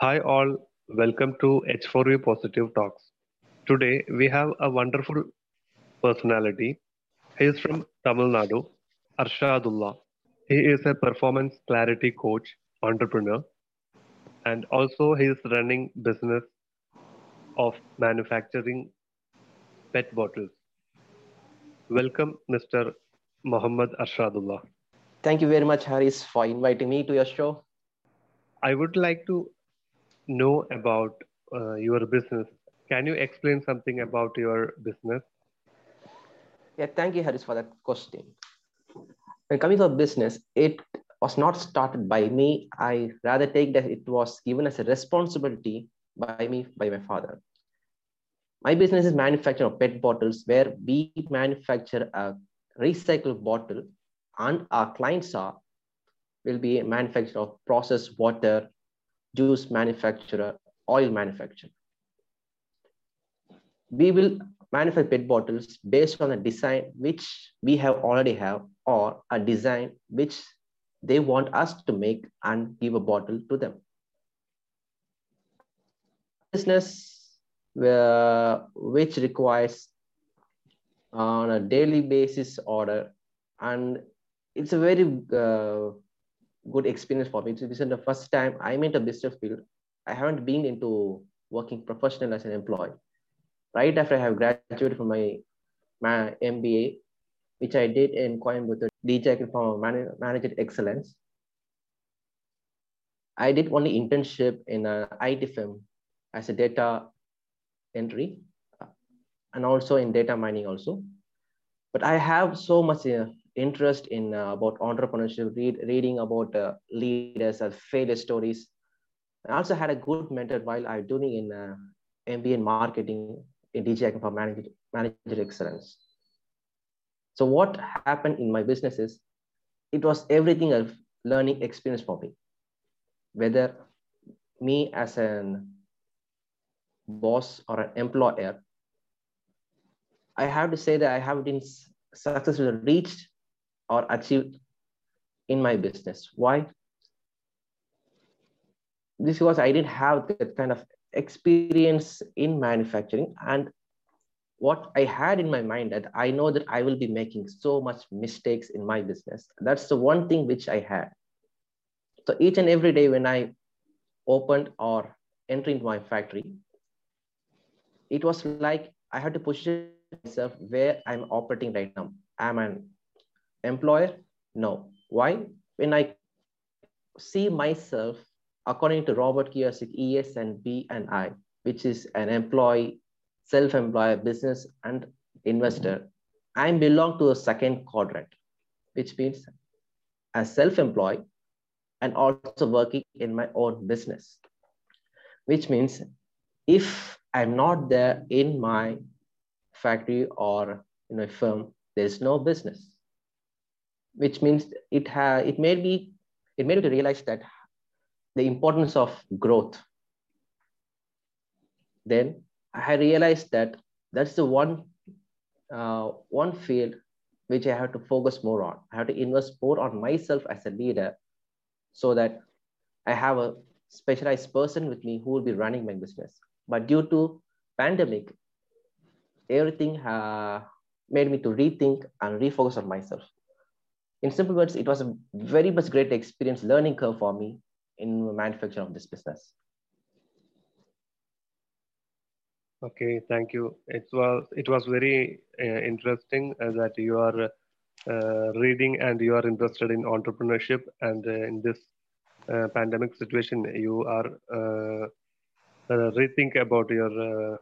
Hi, all. Welcome to H4U Positive Talks. Today, we have a wonderful personality. He is from Tamil Nadu, Arshadullah. He is a performance clarity coach, entrepreneur, and also he is running business of manufacturing pet bottles. Welcome, Mr. Muhammad Arshadullah. Thank you very much, Haris, for inviting me to your show. I would like to know about uh, your business. Can you explain something about your business? Yeah, thank you, Haris, for that question. When coming to business, it was not started by me. I rather take that it was given as a responsibility by me, by my father. My business is manufacture of PET bottles where we manufacture a recycled bottle and our clients are will be a manufacturer of processed water, juice manufacturer, oil manufacturer. We will manufacture PET bottles based on a design which we have already have or a design which they want us to make and give a bottle to them. Business uh, which requires on a daily basis order and it's a very uh, good experience for me. This is the first time I'm into business field. I haven't been into working professional as an employee. Right after I have graduated from my, my MBA, which I did in Coimbatore, DJAC for Man- Manager Excellence. I did only internship in an IT firm as a data entry and also in data mining also. But I have so much uh, interest in uh, about entrepreneurship, read, reading about uh, leaders and failure stories. I also had a good mentor while I was doing in uh, MBA in marketing in DJI for manager, manager excellence. So what happened in my business is it was everything a learning experience for me. Whether me as an boss or an employer, I have to say that I have been successfully reached or achieved in my business. Why? This was I didn't have that kind of experience in manufacturing and what I had in my mind that I know that I will be making so much mistakes in my business. That's the one thing which I had. So each and every day when I opened or entered my factory, it was like I had to position myself where I'm operating right now. I'm an employer? No. Why? When I see myself according to Robert Kiyosaki, ES and B and I, which is an employee, self-employed business and investor, I belong to the second quadrant, which means as self-employed and also working in my own business, which means if I'm not there in my factory or in a firm, there's no business which means it ha- it made me it made me to realize that the importance of growth. Then i realized that that's the one uh, one field which i have to focus more on. I have to invest more on myself as a leader so that i have a specialized person with me who will be running my business. But due to pandemic everything uh, made me to rethink and refocus on myself in simple words, it was a very much great experience, learning curve for me in manufacture of this business. Okay, thank you. It was it was very uh, interesting uh, that you are uh, reading and you are interested in entrepreneurship, and uh, in this uh, pandemic situation, you are uh, rethink about your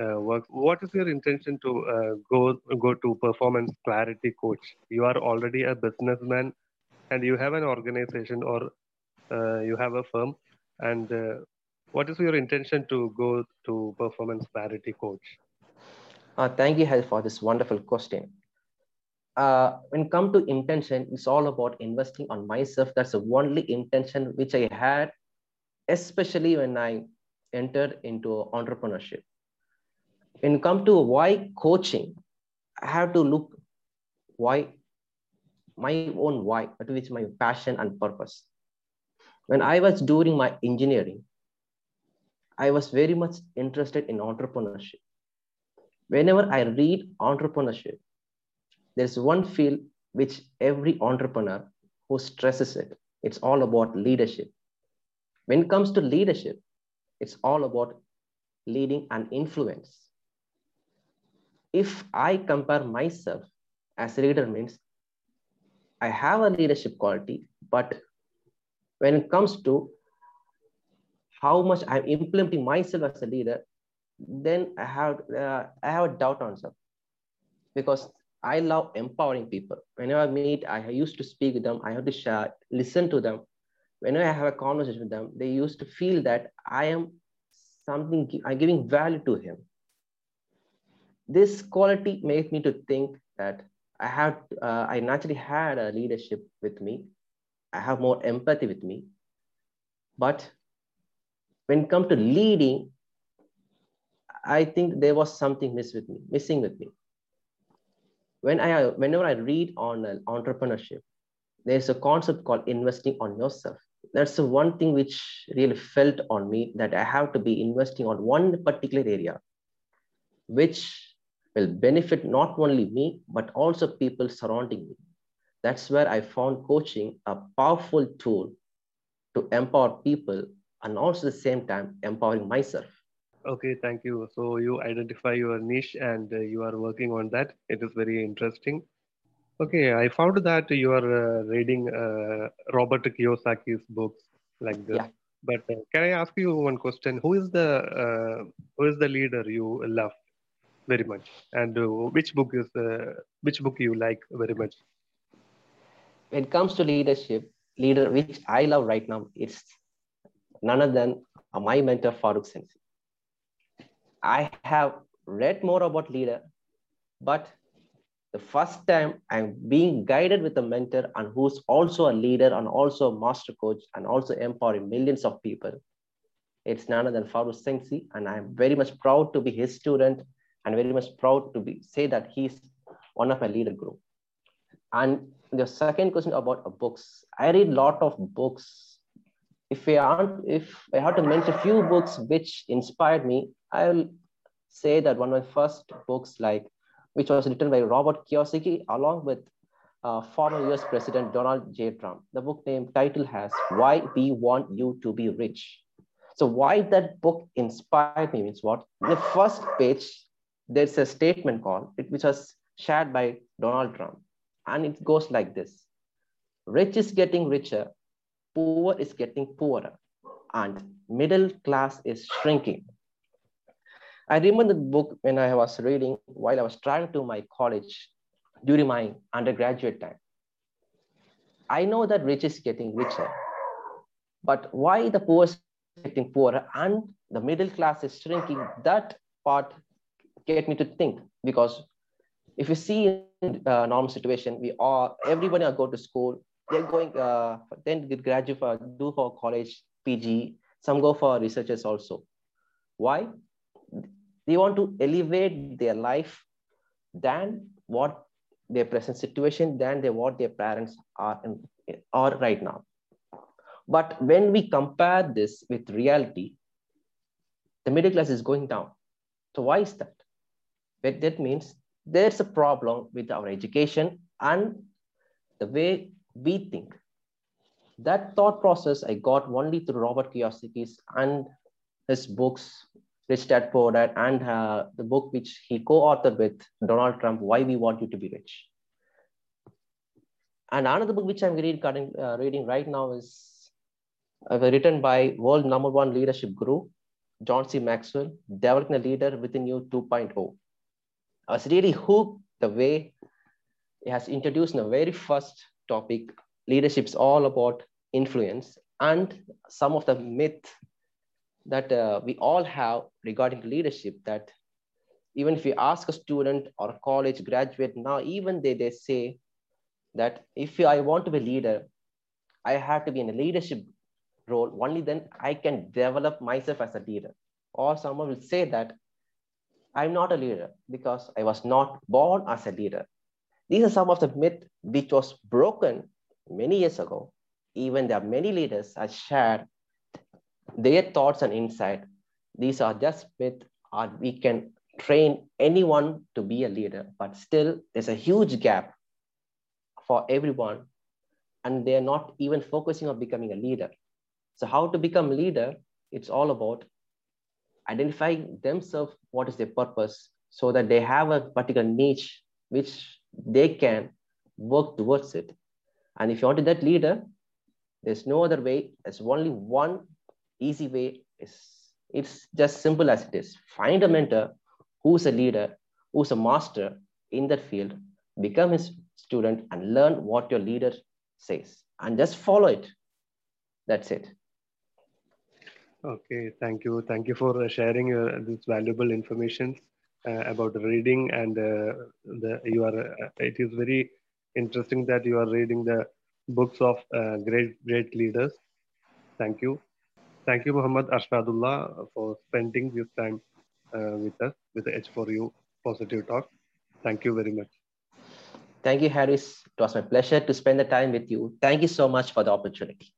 uh, work. What is your intention to uh, go go to performance clarity coach? You are already a businessman, and you have an organization or uh, you have a firm. And uh, what is your intention to go to performance clarity coach? Uh, thank you, for this wonderful question. Uh, when come to intention, it's all about investing on myself. That's the only intention which I had, especially when I entered into entrepreneurship when come to why coaching, I have to look why my own why, which is my passion and purpose. When I was doing my engineering, I was very much interested in entrepreneurship. Whenever I read entrepreneurship, there's one field which every entrepreneur who stresses it. It's all about leadership. When it comes to leadership, it's all about leading and influence. If I compare myself as a leader means I have a leadership quality, but when it comes to how much I'm implementing myself as a leader, then I have uh, I have a doubt on self because I love empowering people. Whenever I meet, I used to speak with them. I have to share, listen to them. Whenever I have a conversation with them, they used to feel that I am something, I'm giving value to him. This quality made me to think that I have, uh, I naturally had a leadership with me. I have more empathy with me. But when it comes to leading, I think there was something miss with me, missing with me. When I, whenever I read on uh, entrepreneurship, there's a concept called investing on yourself. That's the one thing which really felt on me that I have to be investing on one particular area, which will benefit not only me, but also people surrounding me. That's where I found coaching a powerful tool to empower people and also at the same time empowering myself. Okay, thank you. So you identify your niche and uh, you are working on that. It is very interesting. Okay, I found that you are uh, reading uh, Robert Kiyosaki's books like this. Yeah. But uh, can I ask you one question? Who is the uh, who is the leader you love very much, and uh, which book is which book you like very much? When it comes to leadership, leader which I love right now, it's none other than my mentor Farooq Sensei. I have read more about leader, but the first time I'm being guided with a mentor and who's also a leader and also a master coach and also empowering millions of people. It's none other than Farooq Sensei, and I'm very much proud to be his student and very much proud to be say that he's one of my leader group. And the second question about books, I read a lot of books if I aren't, if I have to mention a few books which inspired me, I'll say that one of my first books, like which was written by Robert Kiyosaki, along with uh, former US President Donald J. Trump. The book name title has "Why We Want You to Be Rich." So why that book inspired me means what? The first page, there's a statement called which was shared by Donald Trump, and it goes like this: "Rich is getting richer, poor is getting poorer and middle class is shrinking. I remember the book when I was reading while I was traveling to my college during my undergraduate time. I know that rich is getting richer, but why the poor is getting poorer and the middle class is shrinking, that part get me to think because if you see in a uh, normal situation, we all everybody are go to school, they're going uh, then get graduate for do for college pg some go for researchers also. Why? They want to elevate their life than what their present situation than they, what their parents are in, are right now. But when we compare this with reality the middle class is going down. So why is that but that means there's a problem with our education and the way we think. That thought process I got only through Robert Kiyosaki's and his books, Rich Dad Poor Dad, and uh, the book which he co-authored with Donald Trump, Why We Want You to Be Rich. And another book which I'm reading, uh, reading right now is uh, written by world number one leadership guru, John C. Maxwell, Developing a Leader Within You 2.0. I was really hooked the way he has introduced in the very first topic, leadership is all about influence and some of the myth that uh, we all have regarding leadership that even if you ask a student or a college graduate now, even they, they say that if I want to be a leader, I have to be in a leadership role. Only then I can develop myself as a leader. Or someone will say that I'm not a leader because I was not born as a leader. These are some of the myth which was broken many years ago. Even there are many leaders have shared their thoughts and insight these are just myth or we can train anyone to be a leader, but still there's a huge gap for everyone and they're not even focusing on becoming a leader. So how to become leader, it's all about identifying themselves, what is their purpose, so that they have a particular niche which they can work towards it. And if you want to that leader, there's no other way. There's only one easy way. It's, it's just simple as it is. Find a mentor who's a leader, who's a master in that field, become his student and learn what your leader says and just follow it. That's it. Okay, thank you. Thank you for sharing your, this valuable information uh, about reading and uh, the you are. Uh, it is very interesting that you are reading the books of uh, great great leaders. Thank you. Thank you, Muhammad Arshadullah, for spending this time uh, with us with the H4U Positive Talk. Thank you very much. Thank you, Harris. It was my pleasure to spend the time with you. Thank you so much for the opportunity.